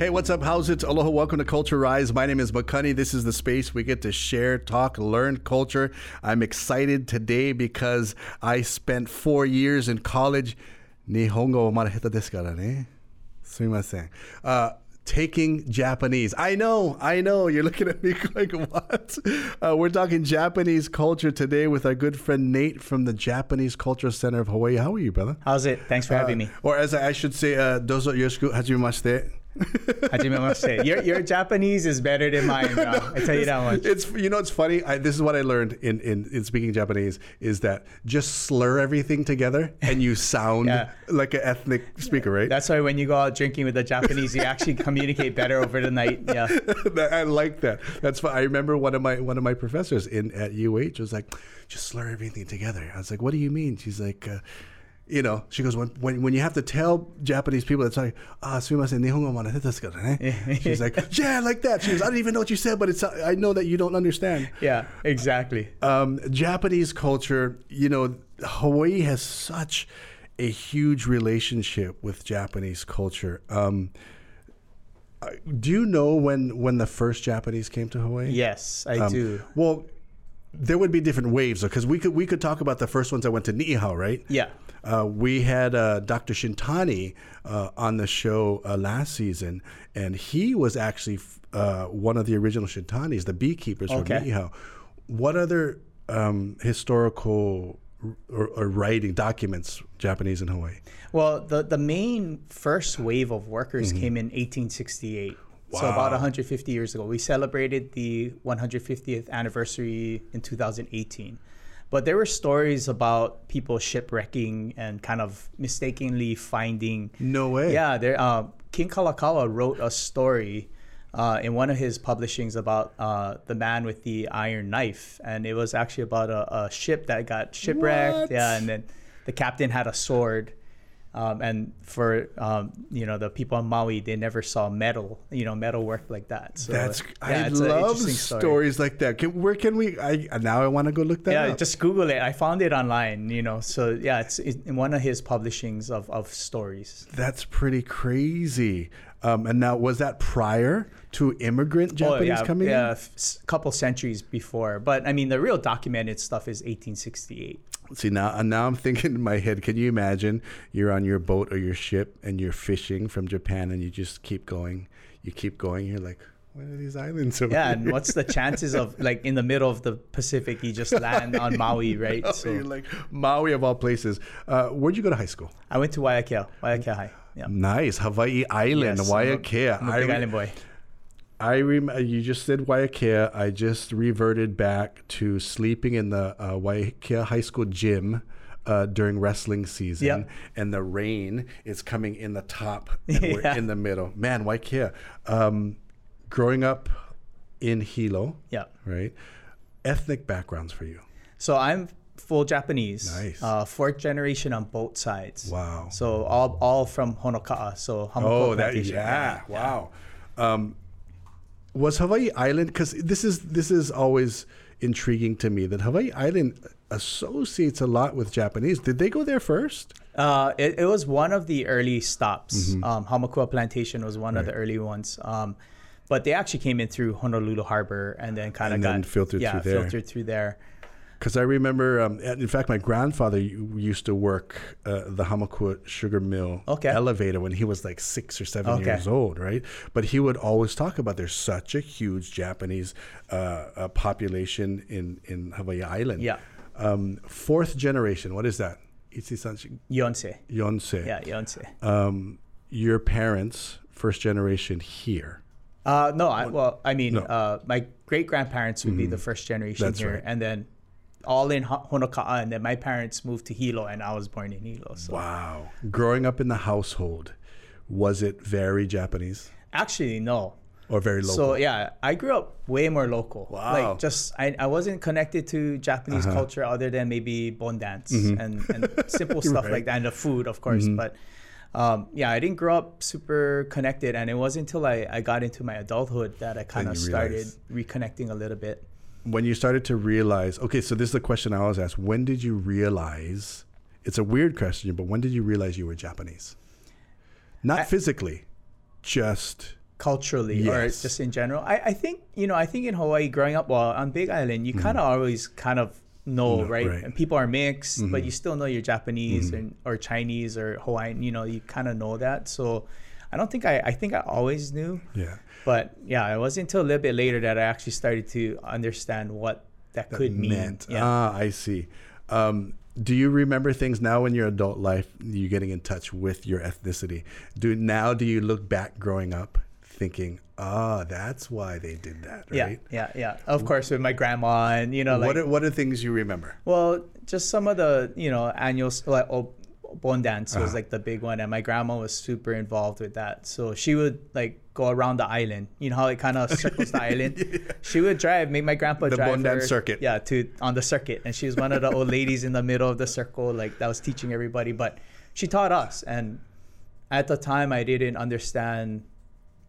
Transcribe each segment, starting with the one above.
Hey, what's up? How's it? Aloha, welcome to Culturize. My name is Makani. This is the space we get to share, talk, learn culture. I'm excited today because I spent four years in college. Nihongo maraheta desu kara ne. Sumimasen. Uh, taking Japanese. I know, I know. You're looking at me like, what? Uh, we're talking Japanese culture today with our good friend Nate from the Japanese Cultural Center of Hawaii. How are you, brother? How's it? Thanks for having me. Or as I, I should say, uh, dozo yoroshiku hajimemashite. Hajimemashite. Your your Japanese is better than mine, bro. I tell you that much. It's you know it's funny. I, this is what I learned in, in in speaking Japanese is that just slur everything together and you sound Yeah. like an ethnic speaker, right? That's why when you go out drinking with the Japanese, you actually communicate better over the night. Yeah. I like that. That's fun. I remember one of my one of my professors in at UH was like, just slur everything together. I was like, what do you mean? She's like. Uh, you know, she goes when, when when you have to tell Japanese people it's like ah sumimasen nihongo kara. She's like yeah like that. She goes I don't even know what you said, but it's I know that you don't understand. Yeah, exactly. um, Japanese culture, you know, Hawaii has such a huge relationship with Japanese culture. Um, do you know when when the first Japanese came to Hawaii? Yes, I Um, do. Well, there would be different waves because we could we could talk about the first ones that went to Niihau, right? Yeah. Uh, we had uh, Dr. Shintani uh, on the show uh, last season, and he was actually f- uh, one of the original Shintanis, the beekeepers Okay. from Niihau. What other um, historical or, or writing documents Japanese in Hawaii? Well, the the main first wave of workers came in 1868. So about 150 years ago. We celebrated the 150th anniversary in 2018. But there were stories about people shipwrecking and kind of mistakenly finding No way. Yeah, there. Uh, King Kalakaua wrote a story uh, in one of his publishings about uh, the man with the iron knife, and it was actually about a, a ship that got shipwrecked. What? Yeah, and then the captain had a sword. Um, and for um, you know the people on Maui, they never saw metal, you know, metal work like that. So That's yeah, I love story. stories like that. Can, where can we? I now I want to go look that Yeah, up. just Google it. I found it online, you know. So yeah, it's in one of his publishings of, of stories. That's pretty crazy. Um, and now, was that prior to immigrant Japanese oh, yeah, coming yeah, in? a couple centuries before. But I mean, the real documented stuff is 1868. See now, now I'm thinking in my head. Can you imagine you're on your boat or your ship and you're fishing from Japan and you just keep going, you keep going. You're like, what are these islands over Yeah, here? and what's the chances of like in the middle of the Pacific, you just land on Maui, right? Oh, So you're like Maui of all places. Uh, where'd you go to high school? I went to Waiakea, Waiakea High. Yeah. Nice, Hawaii Island, Yes, I'm a- Waiakea. I'm a big island boy. I rem- You just said Waiakea. I just reverted back to sleeping in the uh, Waiakea High School gym. Uh, during wrestling season, Yep. and the rain is coming in the top, and we're in the middle. Man, Waiakea. Um, growing up in Hilo, Yeah. right? Ethnic backgrounds for you. So I'm full Japanese. Nice. Uh, fourth generation on both sides. Wow. So all all from Honoka'a. So Hamakua Oh, that plantation. yeah, wow. Um, was Hawaii Island because this is this is always intriguing to me that Hawaii Island associates a lot with Japanese. Did they go there first? Uh, it, it was one of the early stops. Mm-hmm. Um, Hamakua Plantation was one of the early ones. Um, but they actually came in through Honolulu Harbor and then kind of got then filtered yeah, through there. filtered through there. Because I remember, um, in fact, my grandfather used to work uh, the Hamakua sugar mill Okay. elevator when he was like six or seven Okay. years old, right? But he would always talk about there's such a huge Japanese uh, uh, population in, in Hawaii Island. Yeah. Um, fourth generation, what is that? Ichisan Yonsei. Yonsei. Yeah, Yonsei. Um, your parents, first generation here. Uh, no, I, well, I mean, No. Mm-hmm. uh, my great grandparents would be the first generation That's here, right. and then all in Ho- Honoka'a, and then my parents moved to Hilo, and I was born in Hilo. So Wow. Growing up in the household, was it very Japanese actually, no. or very local? So yeah, I grew up way more local. Wow. Uh-huh. Like just I, I wasn't connected to Japanese culture other than maybe bon dance and, and simple stuff Mm-hmm. Right. Mm-hmm. like that and the food of course. But um, yeah, I didn't grow up super connected and it wasn't until I, I got into my adulthood that I kind of started reconnecting a little bit. When you started to realize, okay, so this is the question I always ask: When did you realize? It's a weird question, but when did you realize you were Japanese? Not I- physically, just culturally or Yes. just in general. I, I think you know I think in Hawaii growing up well on Big Island you mm-hmm. kind of always kind of know No, right? Right. and people are mixed but mm-hmm. you still know you're Japanese mm-hmm. and, or Chinese or Hawaiian you know you kind of know that so I don't think I I think I always knew Yeah. but yeah it wasn't until a little bit later that I actually started to understand what that, could mean yeah Ah, I see. Um, do you remember things now in your adult life? You getting in touch with your ethnicity. Do now? Do you look back growing up, thinking, "Ah, that's why they did that." yeah Right. yeah yeah of course with my grandma and you know like what are, What are things you remember? Well, just some of the you know annual like oh, bon dance was Uh-huh. like the big one, and my grandma was super involved with that. So she would like go around the island. You know how it kind of circles the island. She would drive, make my grandpa The drive bon dance circuit. Yeah, to on the circuit, and she was one of the old ladies in the middle of the circle, like that was teaching everybody. But she taught us, and at the time I didn't understand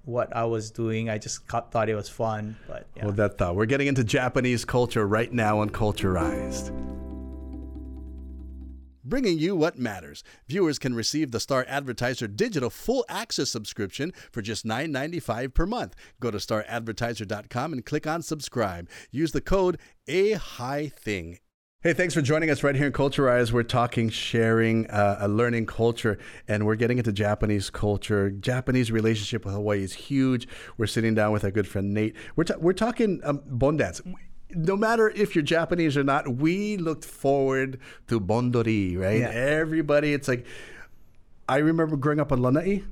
what I was doing. I just thought it was fun, but yeah. Well, that thought. We're getting into Japanese culture right now on Culturized. Bringing you what matters. Viewers can receive the Star Advertiser digital full access subscription for just $9.95 per month. Go to staradvertiser.com and click on subscribe. Use the code A High Thing. Hey, thanks for joining us right here in Culturize. We're talking sharing uh, a learning culture, and we're getting into Japanese culture. Japanese relationship with Hawaii is huge. We're sitting down with our good friend Nate. We're, we're talking um, bon dance. No matter if you're Japanese or not, we looked forward to bondori, right? Yeah. Everybody, it's like, I remember growing up on Lanai,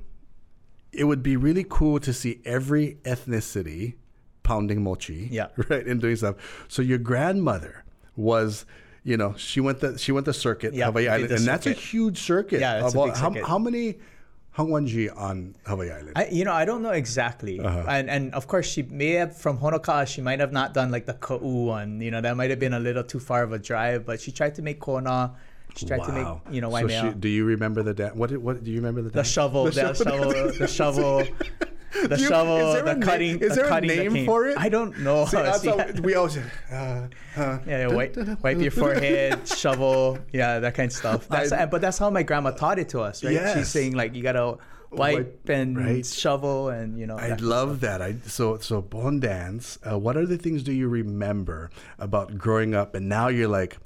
it would be really cool to see every ethnicity pounding mochi, Yeah. right, and doing stuff. So your grandmother was, you know, she went the she went the circuit, Yeah, Hawaii Island, and that's a huge circuit. Yeah, it's a big how, how many Hongwanji on Hawaii Island? I, you know, I don't know exactly, Uh-huh. and and of course she may have from Honoka'a. She might have not done like the ka'u one. You know, that might have been a little too far of a drive. But she tried to make kona. She tried to make you know so she, do you remember the dance? What what do you remember the the dance? shovel, the, shovel, the shovel, the you- shovel, is there the a name- cutting. is the there a cutting the name for it? I don't know. See, that's See, how we always uh, uh, yeah, wipe, wipe your forehead, shovel, yeah, that kind of stuff. That's I- but that's how my grandma taught it to us, right? Yes. She's saying like you gotta wipe, Wipe, and right. shovel and you know. I love that. I so so bon dance. Uh, what other things do you remember about growing up? And now you're like,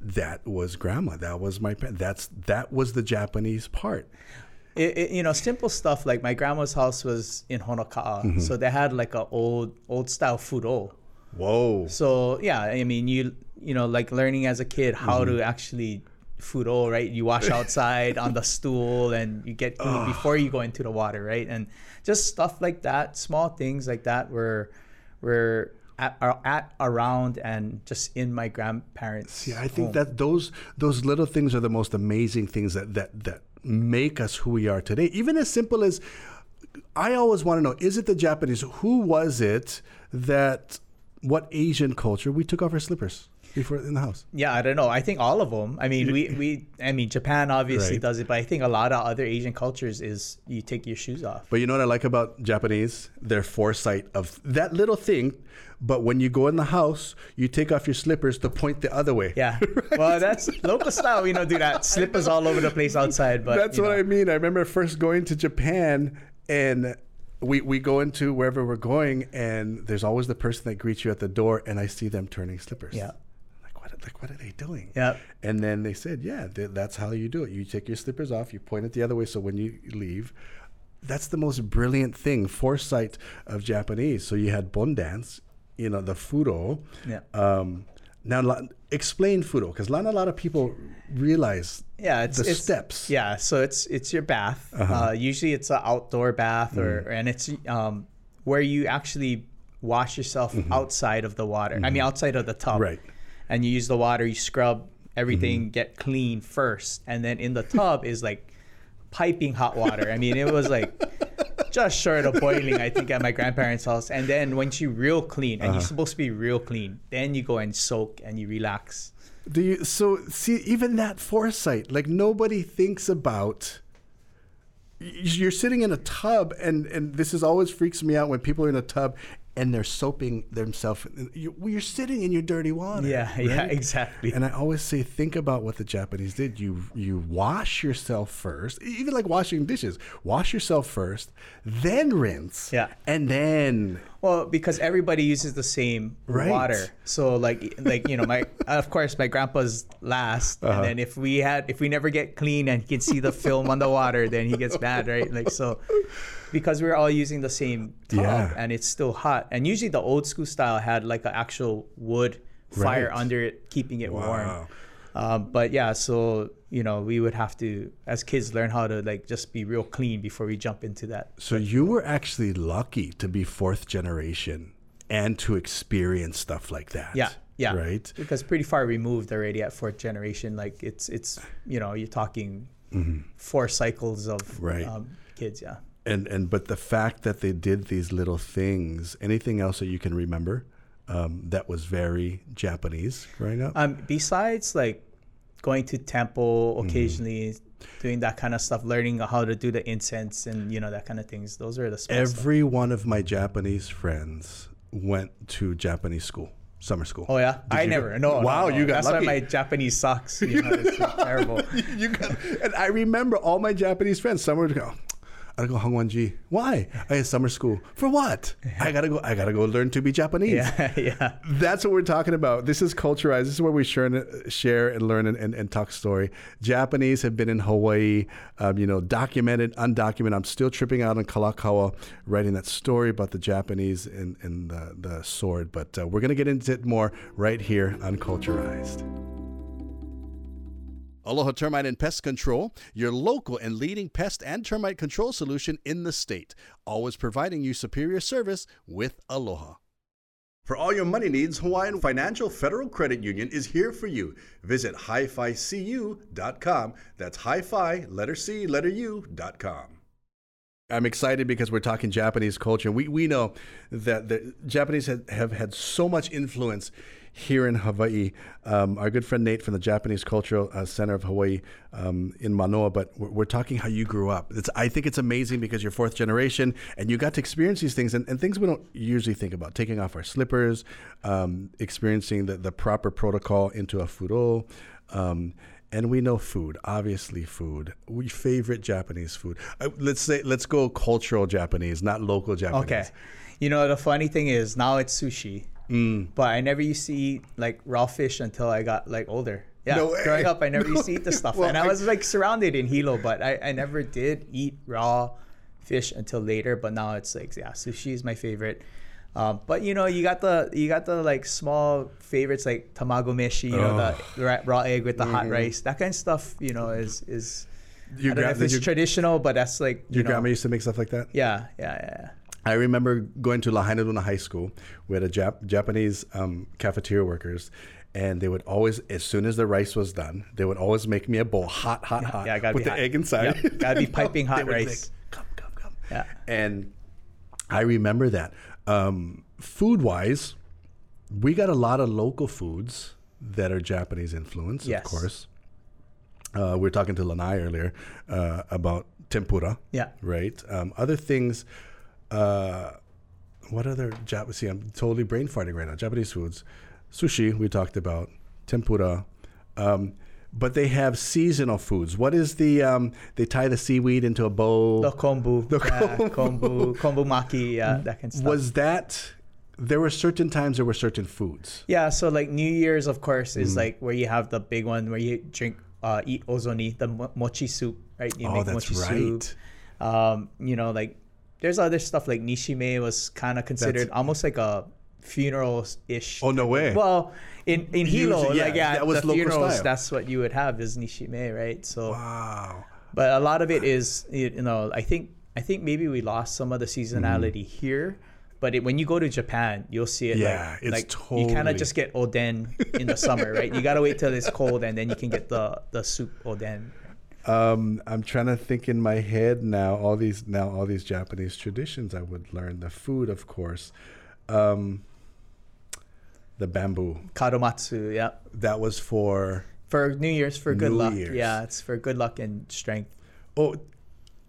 that was grandma. That was my. That's that was the Japanese part. It, it, you know, simple stuff like my grandma's house was in Honoka'a, Mm-hmm. so they had like a old old style furo. Whoa. So yeah, I mean, you you know, like learning as a kid how Mm-hmm. to actually furo, right? You wash outside on the stool, and you get clean before you go into the water, right? And just stuff like that, small things like that, were were at, are at around and just in my grandparents. Yeah, I think home. that those those little things are the most amazing things that that that make us who we are today. Even as simple as I always want to know: is it the Japanese? Who was it that? What Asian culture we took off our slippers before in the house? Yeah, I don't know. I think all of them. I mean, we, we I mean, Japan obviously Right. does it, but I think a lot of other Asian cultures is you take your shoes off. But you know what I like about Japanese? Their foresight of that little thing. But when you go in the house, you take off your slippers to point the other way. Yeah. Well, that's local style. You know, do that. Slippers all over the place outside, but That's what know. I mean. I remember first going to Japan and we, we go into wherever we're going and there's always the person that greets you at the door and I see them turning slippers. Yeah. Like what like what are they doing? Yeah. And then they said, yeah, th- that's how you do it. You take your slippers off, you point it the other way so when you leave, that's the most brilliant thing, foresight of Japanese. So you had bon dance, you know, the furo. Yeah. Um, now, la- explain furo because not a lot of people realize Yeah, it's the it's, steps. Yeah, so it's it's your bath. Uh-huh. uh usually, it's an outdoor bath, or Mm. and it's um, where you actually wash yourself outside of the water. I mean, outside of the tub. Mm-hmm. Right. And you use the water. You scrub everything, Mm-hmm. get clean first, and then in the tub is like piping hot water. I mean, it was like just short of boiling, I think, at my grandparents' house. And then once you real clean, and Uh-huh. you're supposed to be real clean, then you go and soak and you relax. Do you so see even that foresight? Like nobody thinks about. You're sitting in a tub, and and this is always freaks me out when people are in a tub, and they're soaping themselves. You, you're sitting in your dirty water. Yeah, yeah, exactly. And I always say, think about what the Japanese did. You you wash yourself first, even like washing dishes. Wash yourself first, then rinse. Yeah. and then Well, because everybody uses the same Right. water, so like like you know my of course my grandpa's last, Uh-huh. and then if we had if we never get clean and he can see the film on the water, then he gets mad, right? Like so, because we're all using the same tub Yeah. and it's still hot, and usually the old school style had like an actual wood fire Right. under it, keeping it warm. Um, but yeah, so you know we would have to as kids learn how to like just be real clean before we jump into that. So you were actually lucky to be fourth generation and to experience stuff like that. Yeah, yeah. Right? Because pretty far removed already at fourth generation. Like it's it's you know you're talking four cycles of Mm-hmm. Right. um, kids. Yeah. And and but the fact that they did these little things, anything else that you can remember um, that was very Japanese growing up? Um, besides like going to temple Mm-hmm. occasionally, doing that kind of stuff, learning how to do the incense and you know that kind of things. Those are the small stuff. Every one of my Japanese friends went to Japanese school, summer school. Oh yeah, I you never. go- No. no, Wow, no. you got That's lucky. why my Japanese sucks. You know, it's terrible. you got, and I remember all my Japanese friends. Some would go, I gotta go Hongwanji. Why? I had summer school. For what? I gotta go. I gotta go learn to be Japanese. Yeah, yeah. That's what we're talking about. This is culturized. This is where we share and, share and learn and, and, and talk story. Japanese have been in Hawaii, um, you know, documented, undocumented. I'm still tripping out on Kalakaua, writing that story about the Japanese and, and the, the sword. But uh, we're to get into it more right here on Culturized. Aloha Termite and Pest Control, your local and leading pest and termite control solution in the state, always providing you superior service with Aloha. For all your money needs, Hawaiian Financial Federal Credit Union is here for you. Visit hificu.com. That's hi-fi, letter C, letter U.com. I'm excited because we're talking Japanese culture. We, we know that the Japanese have, have had so much influence here in Hawaii. Um, our good friend Nate from the Japanese Cultural uh, Center of Hawaii um, in Manoa, but we're, we're talking how you grew up. It's, I think it's amazing because you're fourth generation and you got to experience these things and, and things we don't usually think about. Taking off our slippers, um, experiencing the, the proper protocol into a furo. Um, and we know food, obviously food. We favorite Japanese food. Uh, let's say let's go cultural Japanese, not local Japanese. Okay. You know, the funny thing is now it's sushi. Mm. But I never used to eat like raw fish until I got like older. Yeah. No. Growing up, I never No used to eat the stuff. Well, and I I- was like surrounded in Hilo, but I, I never did eat raw fish until later. But now it's like, yeah, sushi is my favorite. Um, but you know, you got the you got the like small favorites like tamago meshi, you know, the raw egg with the Mm-hmm. hot rice. That kind of stuff, you know, is is Your I don't know if it's your- traditional, but that's like you Your know, grandma used to make stuff like that. yeah, yeah, yeah. I remember going to Lahainaluna High School. We had a Jap- Japanese um, cafeteria workers, and they would always, as soon as the rice was done, they would always make me a bowl, hot, hot, hot, yeah, gotta with the hot. egg inside. Gotta be piping hot rice. come, come, come. Yeah. And I remember that. Um, food wise, we got a lot of local foods that are Japanese influence, Yes. of course. Uh, we were talking to Lanai earlier uh, about tempura Yeah. right? Um, other things. Uh, what other Jap? See, I'm totally brain farting right now. Japanese foods, sushi. We talked about tempura, um, but they have seasonal foods. What is the? Um, they tie the seaweed into a bowl. The kombu, The yeah, kombu. kombu, kombu maki, yeah, that kind of stuff. was that? There were certain times there were certain foods. yeah, so like New Year's, of course, Mm. is like where you have the big one where you drink, uh, eat ozoni, the mo- mochi soup, right? You oh, that's right. Um, you know, like there's other stuff like nishime was kind of considered almost like a funeral ish. Oh no way! Well, in in Hilo, yeah, like yeah, that was the local funerals, style. that's what you would have is nishime, right? So. wow. but a lot of it is you know i think i think maybe we lost some of the seasonality mm-hmm. here but it, when you go to japan you'll see it Yeah, like, it's like you kind of just get oden in the summer right you gotta wait till it's cold and then you can get the the soup oden Um, I'm trying to think in my head now. All these now, all these Japanese traditions I would learn. The food, of course. Um, the bamboo. kadomatsu yeah That was for for new year's for good New luck Year's. yeah it's for good luck and strength oh,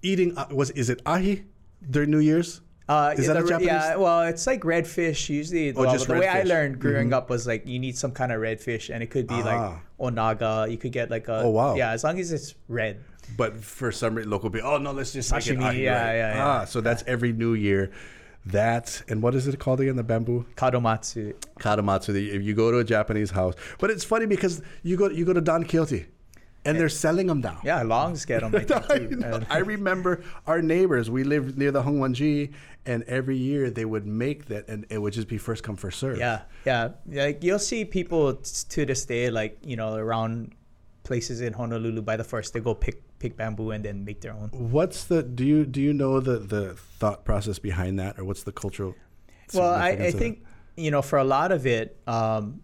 eating. Uh, was is it ahi during New Year's? Uh, Is that the a Japanese- Yeah, well, it's like redfish. Usually, well, just the way I learned growing up was like you need some kind of redfish, and it could be Ah. like onaga. You could get like a Oh, wow. yeah, as long as it's red. But for some reason, local people, oh no, let's just make it Sashimi, yeah, right? yeah, yeah. Ah, so that's every New Year. That and what is it called again? The bamboo Kadomatsu. katamatsu. The, if you go to a Japanese house, but it's funny because you go you go to Don Quijote, and they're selling them now. Yeah, longs get them. I think, I, I remember our neighbors. We lived near the Hongwanji, and every year they would make that, and it would just be first come first serve. Yeah, yeah. Like you'll see people to this day, like you know, around places in Honolulu by the first, they go pick pick bamboo and then make their own. What's the do you do you know the the thought process behind that, or what's the cultural? Well, I, I think you know, for a lot of it, um,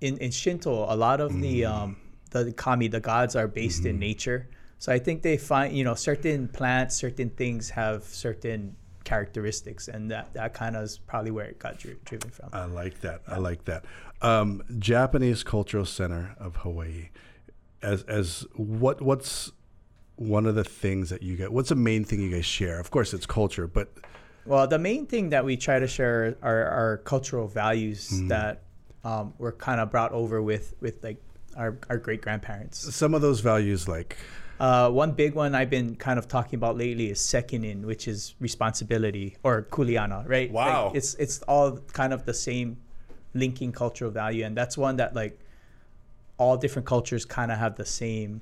in in Shinto, a lot of the Mm. um, the kami, the gods, are based Mm-hmm. in nature. So I think they find you know certain plants, certain things have certain characteristics, and that that kind of is probably where it got dri- driven from. I like that. I like that. Um, Japanese Cultural Center of Hawaii. As as what what's one of the things that you get? What's the main thing you guys share? Of course, it's culture, but Well, the main thing that we try to share are our cultural values Mm. that um, were kind of brought over with with like our, our great grandparents. some of those values, like Uh, one big one I've been kind of talking about lately is sekinin, which is responsibility or kuleana, right? Wow. Like, it's it's all kind of the same linking cultural value, and that's one that like all different cultures kind of have the same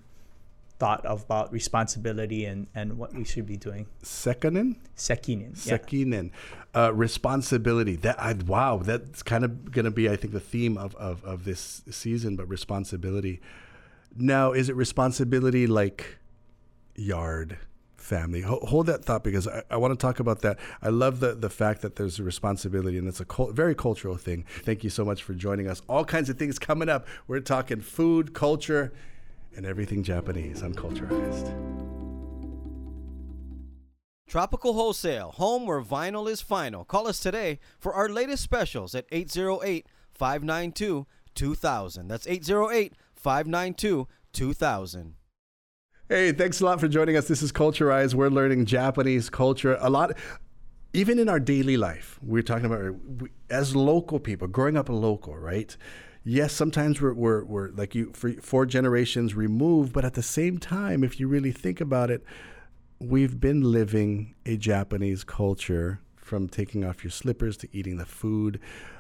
thought about responsibility and and what we should be doing. sekanin, Sekinin. yeah. sekinen, uh, responsibility. That I, wow, that's kind of going to be, I think, the theme of, of of this season. But responsibility. Now, is it responsibility like yard? Family. Ho- hold that thought because I, I want to talk about that. I love the the fact that there's a responsibility and it's a cul- very cultural thing. Thank you so much for joining us. All kinds of things coming up. We're talking food, culture, and everything Japanese unculturized. Tropical Wholesale, home where vinyl is final. Call us today for our latest specials at 808 592 2000. That's 808 592 2000. Hey, thanks a lot for joining us. This is Culturize. We're learning Japanese culture a lot. Even in our daily life, we're talking about we, as local people, growing up local, right? Yes, sometimes we're, we're, we're like you, for, four generations removed, but at the same time, if you really think about it, we've been living a Japanese culture from taking off your slippers to eating the food,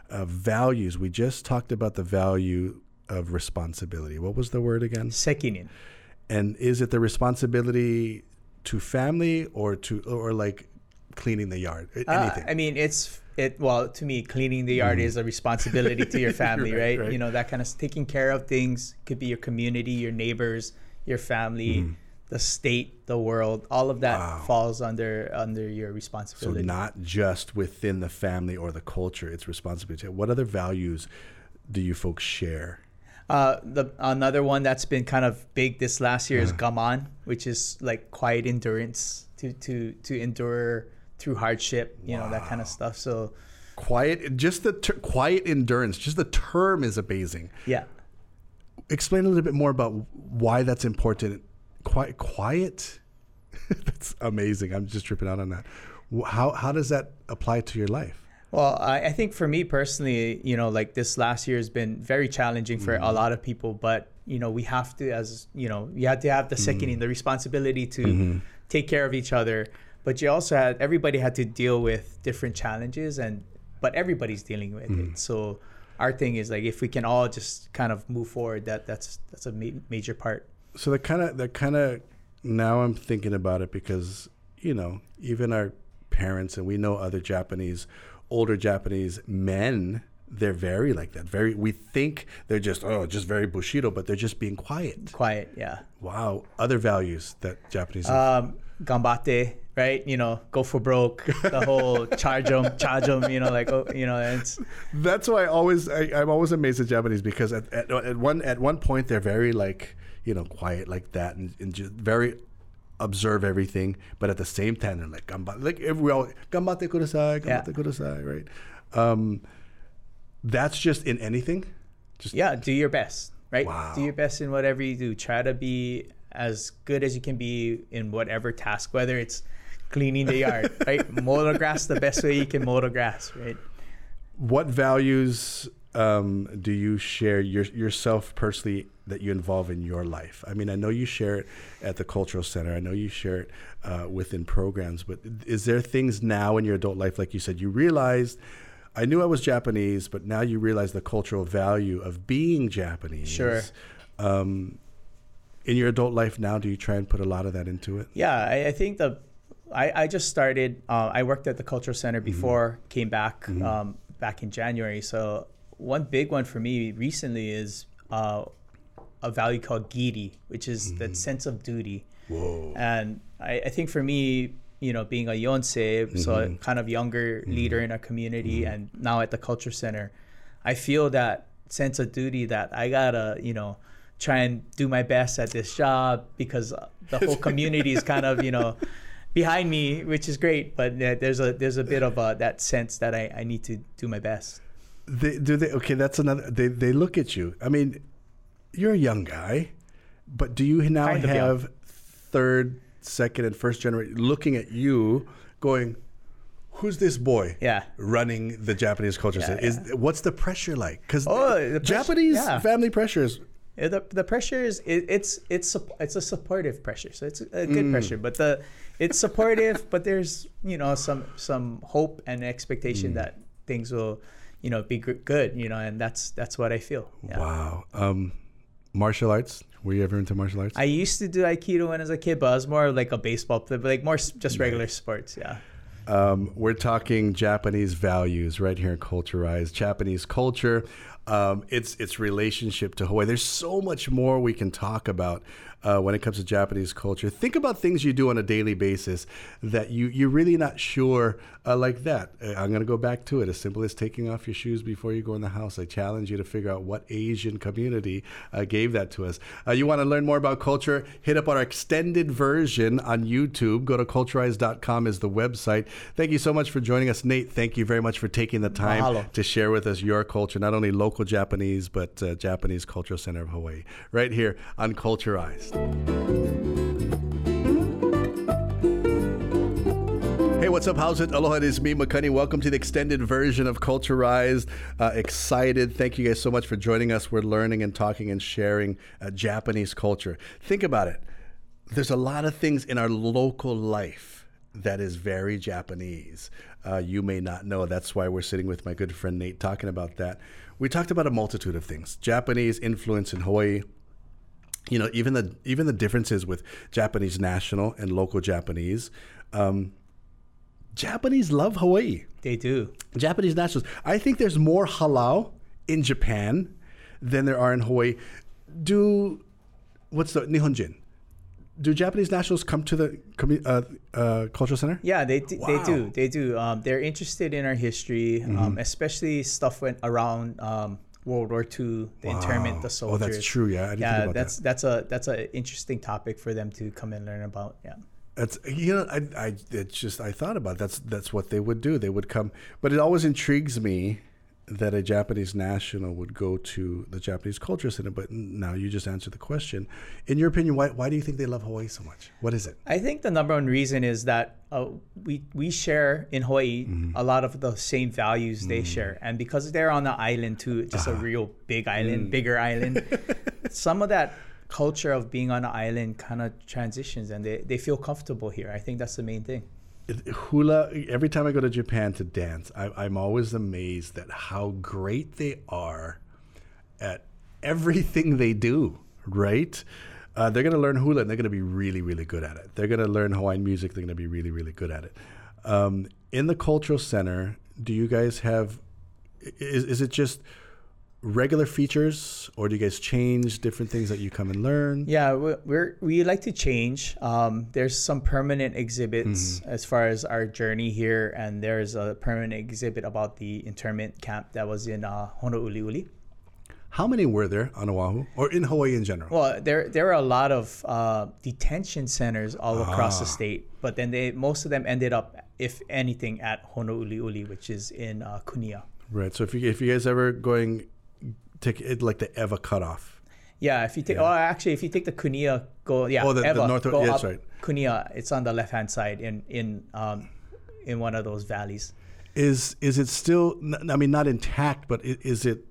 uh, values. We just talked about the value of responsibility. What was the word again? Sekinin. And is it the responsibility to family or to or like cleaning the yard? Uh, Anything. I mean, it's it. Well, to me, cleaning the yard is a responsibility to your family, Right, right, right. You know that kind of taking care of things could be your community, your neighbors, your family, the state, the world. All of that Wow. falls under under your responsibility. so not just within the family or the culture, it's responsibility. What other values do you folks share? Uh, the another one that's been kind of big this last year is gaman, which is like quiet endurance to to to endure through hardship, you know that kind of stuff. So Quiet, just the ter- quiet endurance. Just the term is amazing. yeah. Explain a little bit more about why that's important. Quiet, quiet. that's amazing. I'm just tripping out on that. How how does that apply to your life? Well, I, I think for me personally, you know, like this last year has been very challenging for a mm-hmm. lot of people, but you know, we have to, as you know, you have to have the mm-hmm. sekinin the responsibility to mm-hmm. take care of each other. But you also had everybody had to deal with different challenges, and but everybody's dealing with it. Mm-hmm. So our thing is like if we can all just kind of move forward, that that's that's a ma- major part. so that kind of that kind of now I'm thinking about it because you know even our parents and we know other Japanese older Japanese men they're very like that very we think they're just oh just very bushido but they're just being quiet Quiet, yeah. wow other values that Japanese um, gambate, right? You know, go for broke, the whole charge them, charge them. you know, like, oh, you know, it's, That's why I always I, I'm always amazed at Japanese because at, at, at one at one point they're very like you know quiet like that and, and just very observe everything, but at the same time they're like gambate, like if we all gambate kudasai, Yeah. gambate kudasai, right? Um, that's just in anything. Just yeah, do your best, right? Wow. Do your best in whatever you do. Try to be as good as you can be in whatever task, whether it's cleaning the yard, right? mow the grass the best way you can mow the grass, right? What values um, do you share your, yourself personally that you involve in your life? I mean, I know you share it at the cultural center. I know you share it uh, within programs, but is there things now in your adult life, like you said, you realized? I knew I was Japanese, but now you realize the cultural value of being Japanese. Sure. Um, in your adult life now, do you try and put a lot of that into it? Yeah, I, I think the I, I just started. Uh, I worked at the cultural center before, came back um, back in January. So one big one for me recently is uh, a value called giri, which is that sense of duty. Whoa. And I, I think for me, you know, being a yonsei, so a kind of younger leader in our community, and now at the culture center, I feel that sense of duty that I gotta, you know, try and do my best at this job because the whole community is kind of, you know, behind me, which is great. But there's a there's a bit of uh, that sense that I, I need to do my best. They, do they? Okay, that's another. They they look at you. I mean, you're a young guy, but do you now Kind have third, second, and first generation looking at you, going, "Who's this boy?" Yeah. running the Japanese culture. Yeah? Is what's the pressure like? Because Oh, the Japanese yeah. family pressures. The, the pressure is it, it's it's it's a supportive pressure, so it's a good pressure. But the it's supportive, but there's you know some some hope and expectation that things will you know be good, you know, and that's that's what I feel. Yeah. Wow. Um, martial arts. Were you ever into martial arts? I used to do aikido when I was a kid, but I was more like a baseball player, but like more just regular sports. Yeah. Um, we're talking Japanese values right here in Culturized. Japanese culture, um, its its relationship to Hawaii. There's so much more we can talk about uh, when it comes to Japanese culture. Think about things you do on a daily basis that you you're really not sure, uh, like that. Uh, I'm gonna go back to it. As simple as taking off your shoes before you go in the house. I challenge you to figure out what Asian community uh, gave that to us. Uh, you want to learn more about culture? Hit up our extended version on YouTube. Go to culturize.com is the website. Thank you so much for joining us, Nate. Thank you very much for taking the time Mahalo. to share with us your culture, not only local Japanese, but uh, Japanese Cultural Center of Hawaii, right here on Culturized. Hey, what's up? How's it? Aloha, it is me, Makani. Welcome to the extended version of Culturized. Uh, excited. Thank you guys so much for joining us. We're learning and talking and sharing uh, Japanese culture. Think about it. There's a lot of things in our local life that is very Japanese. Uh, you may not know. That's why we're sitting with my good friend Nate talking about that. We talked about a multitude of things Japanese influence in Hawaii, you know even the even the differences with Japanese national and local Japanese. Um, Japanese love Hawaii. They do. Japanese nationals. I think there's more halau in Japan than there are in Hawaii. Do what's the Nihonjin? Do Japanese nationals come to the uh, uh, cultural center? Yeah, they d- they Wow. Mm-hmm. do. They do. Um, they're interested in our history, um, especially stuff went around um, World War II, the internment, the soldiers. Oh, that's true, yeah. I didn't yeah, think about that's that's a that's an interesting topic for them to come and learn about. Yeah. That's you know I I it's just I thought about it. that's that's what they would do. They would come, but it always intrigues me that a Japanese national would go to the Japanese Culture Center. But now you just answered the question. In your opinion, why why do you think they love Hawaii so much? What is it? I think the number one reason is that uh, we we share in Hawaii Mm-hmm. a lot of the same values they share, and because they're on the island too, just Uh-huh. a real big island, Mm. bigger island, some of that culture of being on an island kind of transitions, and they, they feel comfortable here. I think that's the main thing. Hula every time i go to japan to dance I, i'm always amazed at how great they are at everything they do right? Uh, they're going to learn hula and they're going to be really really good at it. They're going to learn hawaiian music they're going to be really really good at it. Um, in the cultural center do you guys have is, is it just regular features or do you guys change different things that you come and learn Yeah, we- we're we like to change. Um, there's some permanent exhibits Mm-hmm. as far as our journey here, and there's a permanent exhibit about the internment camp that was in uh, Honouliuli. how many were there on oahu or in hawaii in general Well, there there are a lot of uh, detention centers all across Ah. the state, but then they most of them ended up, if anything, at Honouliuli, which is in uh, Kunia. Right. So if you if you guys ever going take it like the Ewa cutoff, Yeah, if you take, Yeah. oh, actually, if you take the Kunia, go, yeah, Oh, the- the north- go yeah, up that's right. Kunia, it's on the left hand side in in um, in one of those valleys. Is is it still? I mean, not intact, but is it?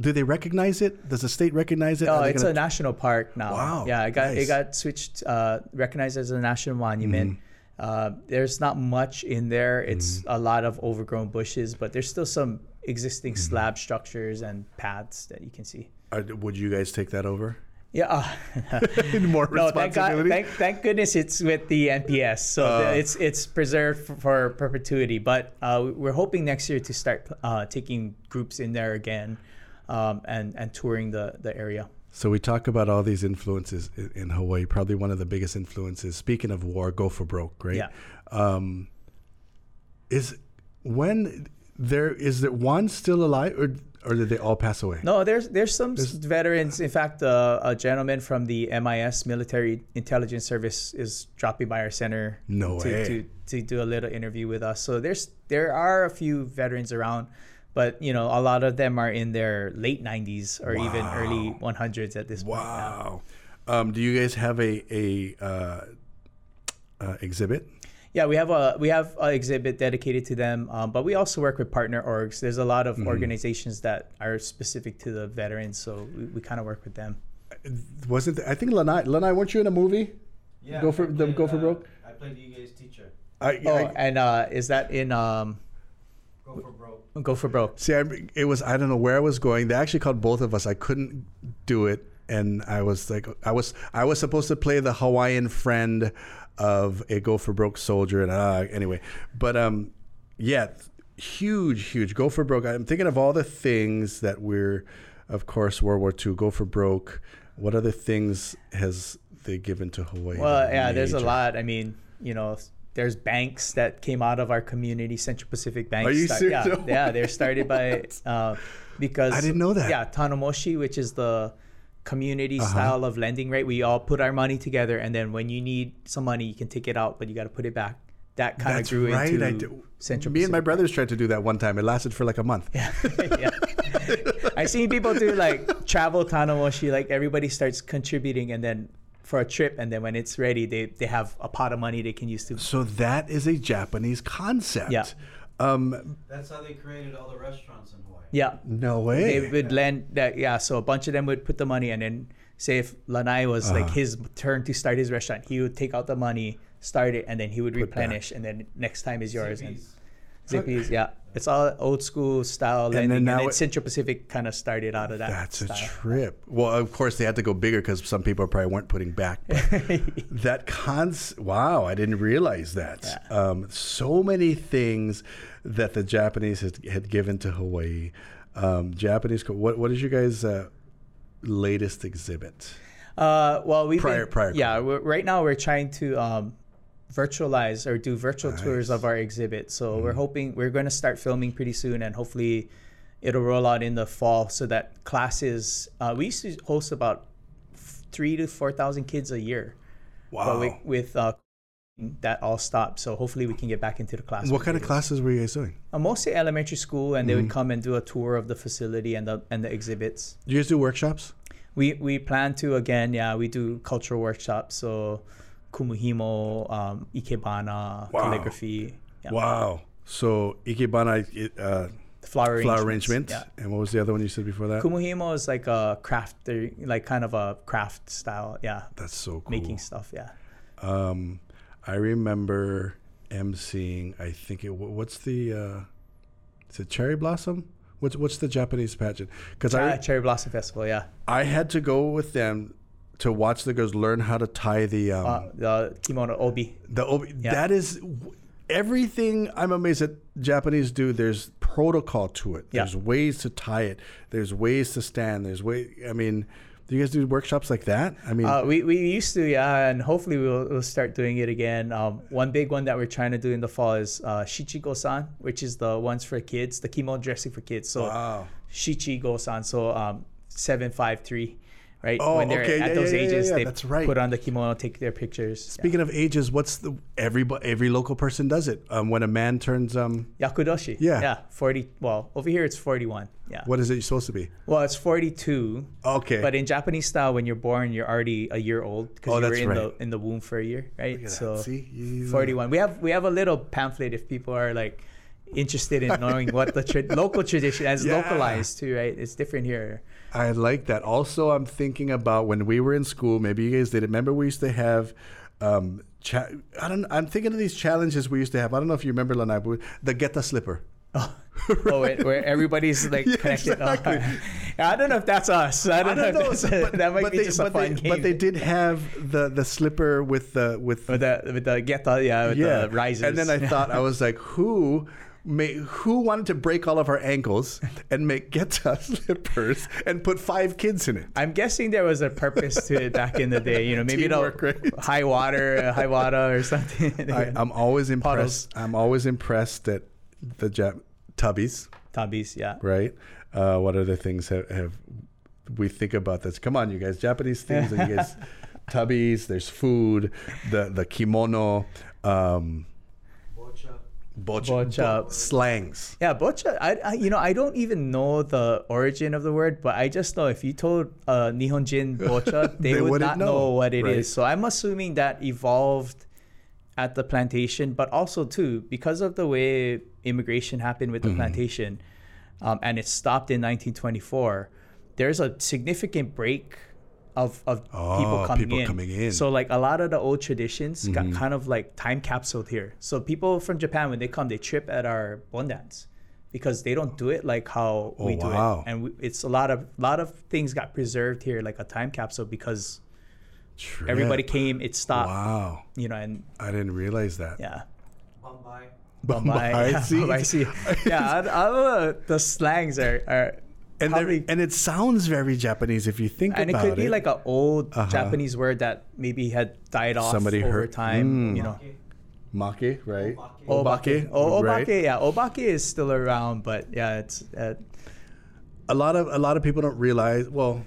Do they recognize it? Does the state recognize it? Oh, it's gonna- a national park now. Wow, Yeah, it got nice. it got switched, uh, recognized as a national monument. Mm-hmm. Uh, there's not much in there. It's Mm-hmm. a lot of overgrown bushes, but there's still some existing Mm-hmm. slab structures and paths that you can see. Are- would you guys take that over? Yeah. uh, More no, thank God, thank, thank goodness it's with the NPS, so Uh. the- it's it's preserved for, for perpetuity. But uh, we're hoping next year to start uh, taking groups in there again, um, and and touring the the area. So we talk about all these influences i- in Hawaii. Probably one of the biggest influences. Speaking of war, go for broke, right? Yeah. Um, is when there is there one still alive, or or did they all pass away? No, there's there's some There's- veterans. In fact, uh, a gentleman from the MIS Military Intelligence Service is dropping by our center No to, way. to to do a little interview with us. So there's there are a few veterans around, but you know a lot of them are in their late 90s or even early 100s at this point. Wow. Um, do you guys have a a uh, uh, exhibit? Yeah, we have a we have an exhibit dedicated to them, um, but we also work with partner orgs. There's a lot of Mm-hmm. organizations that are specific to the veterans, so we, we kind of work with them. Wasn't th- I think Lanai? Lanai, weren't you in a movie? Yeah, Go for- I the played, Go for uh, Broke? I played you guys' teacher. I, Oh, I, and uh, is that in um, Go for broke. Go for Broke? See, I, it was I don't know where I was going. They actually called both of us. I couldn't do it, and I was like, I was I was supposed to play the Hawaiian friend of a go for broke soldier, and uh, anyway, but um, yeah, huge, huge go for broke. I'm thinking of all the things that we're, of course, World War II, go for broke. What other things has they given to Hawaii? Well, yeah, there's a lot. I mean, you know, there's banks that came out of our community, Central Pacific Bank. Are you serious? Yeah, yeah, they're started by uh, because I didn't know that. Yeah, Tanomoshi, which is the community Uh-huh. style of lending, right? We all put our money together, and then when you need some money, you can take it out, but you got to put it back. That kind of grew right. into I do. Central Me and my brothers tried to do that one time. It lasted for like a month. yeah. I seen people do like travel Tanomoshi, like everybody starts contributing and then for a trip and then when it's ready they, they have a pot of money they can use to So that is a Japanese concept. Yeah. Um, That's how they created all the restaurants in Hawaii. Yeah. no way. They way. would lend that yeah, so a bunch of them would put the money and then say if Lanai was like Uh-huh. his turn to start his restaurant, he would take out the money, start it, and then he would Put replenish and then next time is yours and Zippy's. Yeah. It's all old school style then. And now then it- Central Pacific kind of started out of that. That's a trip. Well, of course they had to go bigger because some people probably weren't putting back. That cons. Wow, I didn't realize that. Um, so many things that the Japanese had, had given to Hawaii. Um, Japanese. What What is your guys' uh, latest exhibit? Uh, well, we Prior- prior yeah. We're, right now, we're trying to um, virtualize or do virtual tours of our exhibit. So Mm-hmm. we're hoping we're going to start filming pretty soon, and hopefully, it'll roll out in the fall so that classes. Uh, we used to host about three to four thousand kids a year, Wow. but with, uh, that all stopped. So hopefully, we can get back into the classroom. what kind of classes were you guys doing? Uh, mostly elementary school, and they Mm-hmm. would come and do a tour of the facility and the and the exhibits. Do you guys do workshops? We we plan to again, yeah. We do cultural workshops, so kumihimo, um, ikebana, Wow. calligraphy, yeah. Wow. So ikebana, uh, flower flower arrangements, arrangement, Yeah. and what was the other one you said before that? Kumihimo is like a craft, they're like kind of a craft style, yeah, That's so cool. making stuff, yeah. Um, I remember emceeing. I think it. What's the? Uh, is it Cherry Blossom? What's What's the Japanese pageant? Because Ah, I Cherry Blossom Festival, yeah. I had to go with them to watch the girls learn how to tie the um, Uh, the kimono obi. the obi. yeah. That is everything. I'm amazed that Japanese do. There's protocol to it. Yeah. There's ways to tie it. There's ways to stand. There's way. I mean, do you guys do workshops like that? I mean, Uh, we, we used to, yeah, and hopefully we'll, we'll start doing it again. Um, one big one that we're trying to do in the fall is uh, Shichigo-san, which is the ones for kids, the kimono dressing for kids. So wow. Shichigo-san, so um, 753. Right? Oh, when they're okay. at Yeah, those yeah, ages, yeah, they that's right. put on the kimono, take their pictures. Speaking of ages, what's the every every local person does it? Um, when a man turns um. Yakudoshi. Yeah. Yeah. 40. Well, over here it's 41. Yeah. what is it you're supposed to be? Well, it's 42. Okay, But in Japanese style, when you're born, you're already a year old because Oh, you were in right. the in the womb for a year, right? So See? 41. We have we have a little pamphlet if people are like interested in knowing what the tra- local tradition as Yeah. localized too, right? It's different here. I like that. Also, I'm thinking about when we were in school. Maybe you guys did it. Remember, we used to have. Um, cha- I don't. I'm thinking of these challenges we used to have. I don't know if you remember, Lanai, but the get Geta Slipper. Oh, where, where everybody's like Yeah, connected. Oh. I don't know if that's us. I I don't, don't know. know, If that's, that might but be they, just a fun they, game. But they did have the the slipper with the with with the with the geta, yeah, with the risers. And then I thought I was like, who may who wanted to break all of our ankles and make Geta slippers and put five kids in it? I'm guessing there was a purpose to it back in the day. You know, maybe the right? high water, uh, high water, or something. I, I'm always Puddles. impressed. I'm always impressed that the Jap- tubbies, Tabis, yeah. right? Uh, what other things have, have we think about this? Come on, you guys, Japanese things. you guys, tubbies. There's food. The the kimono. Um, bocha, Bocha. bo- slangs. Yeah, bocha. I, I, you know, I don't even know the origin of the word, but I just know if you told uh, Nihonjin bocha, they, They would wouldn't know, know, what it is. right. So I'm assuming that evolved at the plantation, but also too because of the way immigration happened with the Mm-hmm. plantation, um, and it stopped in 1924. There's a significant break of of Oh, people coming people in. coming in. So like a lot of the old traditions got Mm-hmm. kind of like time capsuled here. So people from Japan when they come, they trip at our bon dances because they don't do it like how Oh, we do wow. it. And we, it's a lot of lot of things got preserved here like a time capsule because Trip. everybody came, it stopped, Wow, you know, and I didn't realize that. yeah. Bombay. Bombay, Bombay, yeah, see? Bombay, see. yeah, I, I don't the slangs are, are And probably, there, and it sounds very Japanese if you think about it. and it about could be like an old Uh-huh. Japanese word that maybe had died off Somebody over heard- time, Mm. you know. Maki, right? Obake. Oh, right? Obake, yeah. Obake is still around, but yeah, it's uh, A lot of a lot of people don't realize. Well,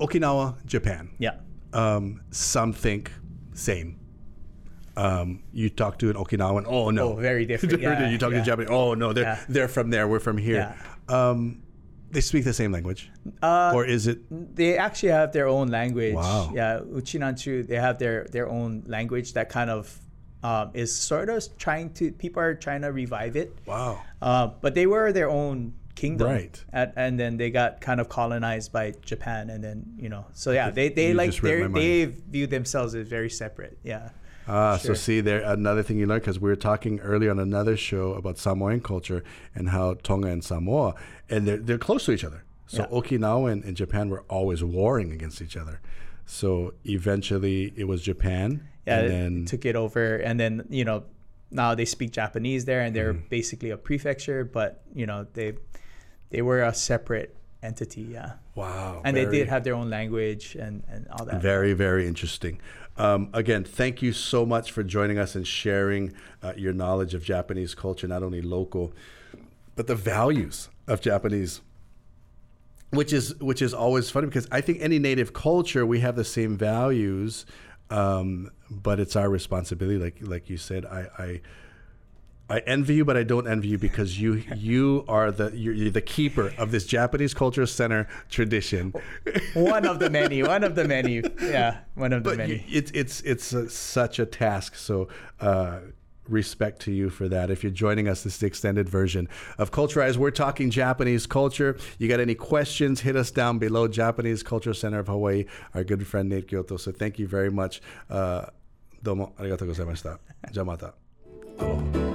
Okinawa, Japan. yeah. Um, some think same. Um, you talk to an Okinawan, oh no, Oh, very different. Yeah, you talk yeah. to Japanese, oh no, they're Yeah. they're from there, we're from here. Um, they speak the same language, Uh, or is it? they actually have their own language. Wow. Yeah, Uchinanchu, they have their their own language that kind of um, is sort of trying to people are trying to revive it. Wow. Uh, but they were their own kingdom, Right. At, and then they got kind of colonized by Japan, and then you know, so yeah, they they You like they they view themselves as very separate. Yeah. Ah, Sure. so see there another thing you learn because we were talking earlier on another show about Samoan culture and how Tonga and Samoa and they're they're close to each other. So Yeah. Okinawa and, and Japan were always warring against each other. So eventually it was Japan, yeah, and then took it over, and then you know now they speak Japanese there, and they're Mm-hmm. basically a prefecture, but you know they they were a separate entity, yeah, wow, and they did have their own language and and all that. Very, very interesting. Um, again, thank you so much for joining us and sharing uh, your knowledge of Japanese culture, not only local, but the values of Japanese. Which is which is always funny because I think any native culture we have the same values, um, but it's our responsibility. Like like you said, I, I I envy you, but I don't envy you because you you are the you're, you're the keeper of this Japanese culture center tradition. one of the many, one of the many, yeah, one of the but many. It's it's it's a, such a task. So. Uh, respect to you for that. If you're joining us, this is the extended version of Culturize. We're talking Japanese culture. You got any questions, hit us down below. Japanese Culture Center of Hawaii, our good friend Nate Kyoto. So thank you very much. Uh, domo arigatou gozaimashita. Jamata.